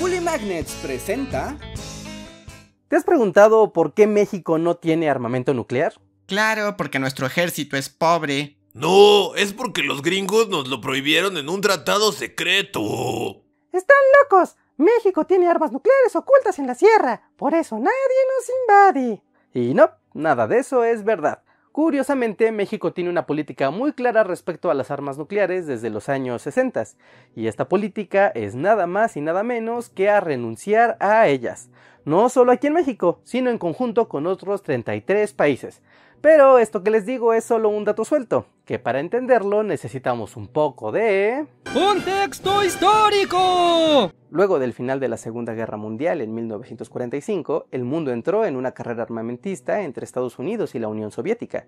Bully Magnets presenta. ¿Te has preguntado por qué México no tiene armamento nuclear? Claro, porque nuestro ejército es pobre. No, es porque los gringos nos lo prohibieron en un tratado secreto. ¡Están locos! México tiene armas nucleares ocultas en la sierra, por eso nadie nos invade. Y no, nada de eso es verdad. Curiosamente, México tiene una política muy clara respecto a las armas nucleares desde los años 60, y esta política es nada más y nada menos que a renunciar a ellas, no solo aquí en México, sino en conjunto con otros 33 países. Pero esto que les digo es solo un dato suelto, que para entenderlo necesitamos un poco de... ¡Contexto histórico! Luego del final de la Segunda Guerra Mundial en 1945, el mundo entró en una carrera armamentista entre Estados Unidos y la Unión Soviética.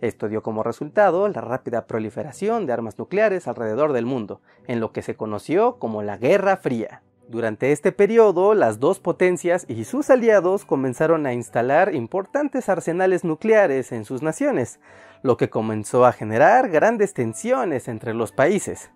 Esto dio como resultado la rápida proliferación de armas nucleares alrededor del mundo, en lo que se conoció como la Guerra Fría. Durante este periodo, las dos potencias y sus aliados comenzaron a instalar importantes arsenales nucleares en sus naciones, lo que comenzó a generar grandes tensiones entre los países,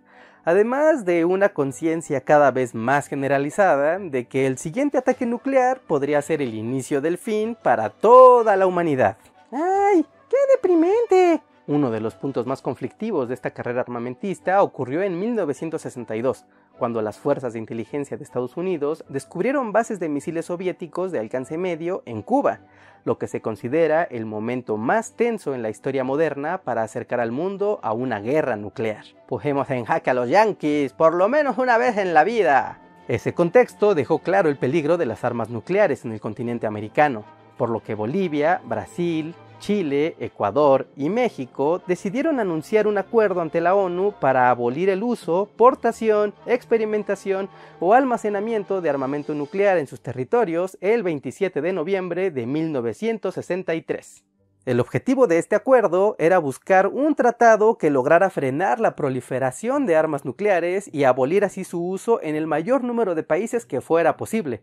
además de una conciencia cada vez más generalizada de que el siguiente ataque nuclear podría ser el inicio del fin para toda la humanidad. ¡Ay! ¡Qué deprimente! Uno de los puntos más conflictivos de esta carrera armamentista ocurrió en 1962, cuando las fuerzas de inteligencia de Estados Unidos descubrieron bases de misiles soviéticos de alcance medio en Cuba, lo que se considera el momento más tenso en la historia moderna para acercar al mundo a una guerra nuclear. Pujemos en jaque a los yankees por lo menos una vez en la vida. Ese contexto dejó claro el peligro de las armas nucleares en el continente americano, por lo que Bolivia, Brasil, Chile, Ecuador y México decidieron anunciar un acuerdo ante la ONU para abolir el uso, portación, experimentación o almacenamiento de armamento nuclear en sus territorios el 27 de noviembre de 1963. El objetivo de este acuerdo era buscar un tratado que lograra frenar la proliferación de armas nucleares y abolir así su uso en el mayor número de países que fuera posible,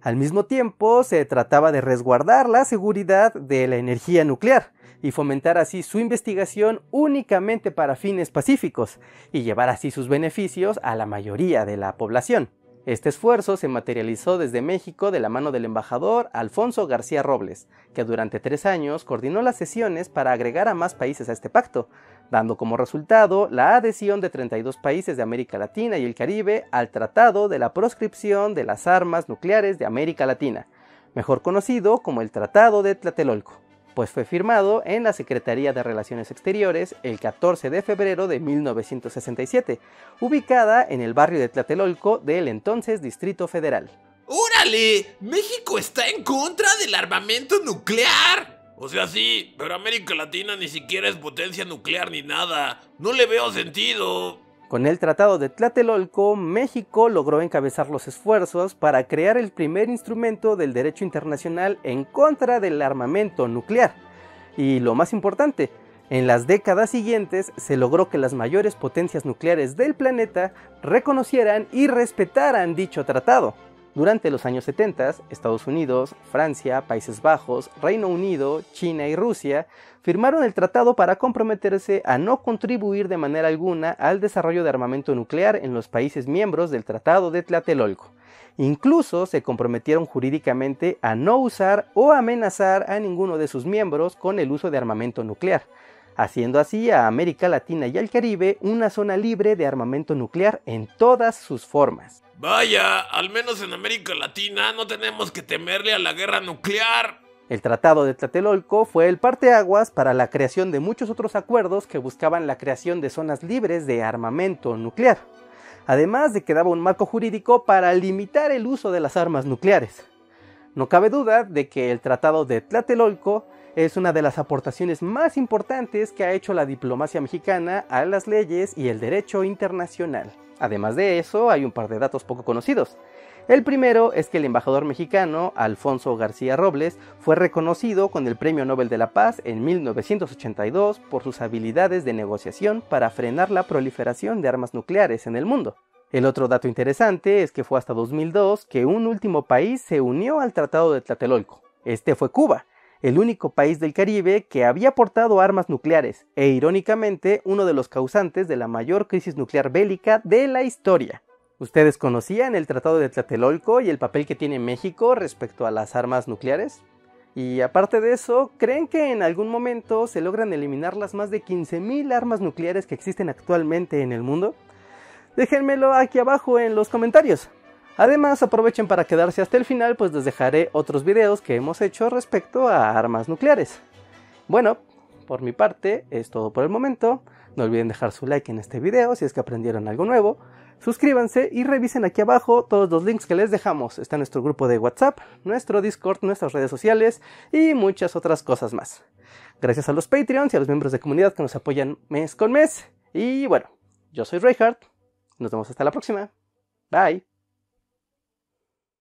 al mismo tiempo, se trataba de resguardar la seguridad de la energía nuclear y fomentar así su investigación únicamente para fines pacíficos y llevar así sus beneficios a la mayoría de la población. Este esfuerzo se materializó desde México de la mano del embajador Alfonso García Robles, que durante tres años coordinó las sesiones para agregar a más países a este pacto, dando como resultado la adhesión de 32 países de América Latina y el Caribe al Tratado de la Proscripción de las Armas Nucleares de América Latina, mejor conocido como el Tratado de Tlatelolco, pues fue firmado en la Secretaría de Relaciones Exteriores el 14 de febrero de 1967, ubicada en el barrio de Tlatelolco del entonces Distrito Federal. ¡Órale! México está en contra del armamento nuclear. O sea, sí, pero América Latina ni siquiera es potencia nuclear ni nada. No le veo sentido. Con el Tratado de Tlatelolco, México logró encabezar los esfuerzos para crear el primer instrumento del derecho internacional en contra del armamento nuclear. Y lo más importante, en las décadas siguientes se logró que las mayores potencias nucleares del planeta reconocieran y respetaran dicho tratado. Durante los años 70, Estados Unidos, Francia, Países Bajos, Reino Unido, China y Rusia firmaron el tratado para comprometerse a no contribuir de manera alguna al desarrollo de armamento nuclear en los países miembros del Tratado de Tlatelolco. Incluso se comprometieron jurídicamente a no usar o amenazar a ninguno de sus miembros con el uso de armamento nuclear, haciendo así a América Latina y al Caribe una zona libre de armamento nuclear en todas sus formas. Vaya, al menos en América Latina no tenemos que temerle a la guerra nuclear. El Tratado de Tlatelolco fue el parteaguas para la creación de muchos otros acuerdos que buscaban la creación de zonas libres de armamento nuclear, además de que daba un marco jurídico para limitar el uso de las armas nucleares. No cabe duda de que el Tratado de Tlatelolco es una de las aportaciones más importantes que ha hecho la diplomacia mexicana a las leyes y el derecho internacional. Además de eso, hay un par de datos poco conocidos. El primero es que el embajador mexicano, Alfonso García Robles, fue reconocido con el Premio Nobel de la Paz en 1982 por sus habilidades de negociación para frenar la proliferación de armas nucleares en el mundo. El otro dato interesante es que fue hasta 2002 que un último país se unió al Tratado de Tlatelolco. Este fue Cuba, el único país del Caribe que había portado armas nucleares e irónicamente uno de los causantes de la mayor crisis nuclear bélica de la historia. ¿Ustedes conocían el Tratado de Tlatelolco y el papel que tiene México respecto a las armas nucleares? Y aparte de eso, ¿creen que en algún momento se logran eliminar las más de 15.000 armas nucleares que existen actualmente en el mundo? Déjenmelo aquí abajo en los comentarios. Además, aprovechen para quedarse hasta el final, pues les dejaré otros videos que hemos hecho respecto a armas nucleares. Bueno, por mi parte, es todo por el momento. No olviden dejar su like en este video si es que aprendieron algo nuevo. Suscríbanse y revisen aquí abajo todos los links que les dejamos. Está nuestro grupo de WhatsApp, nuestro Discord, nuestras redes sociales y muchas otras cosas más. Gracias a los Patreons y a los miembros de comunidad que nos apoyan mes con mes. Y bueno, yo soy Reinhardt. Nos vemos hasta la próxima. Bye.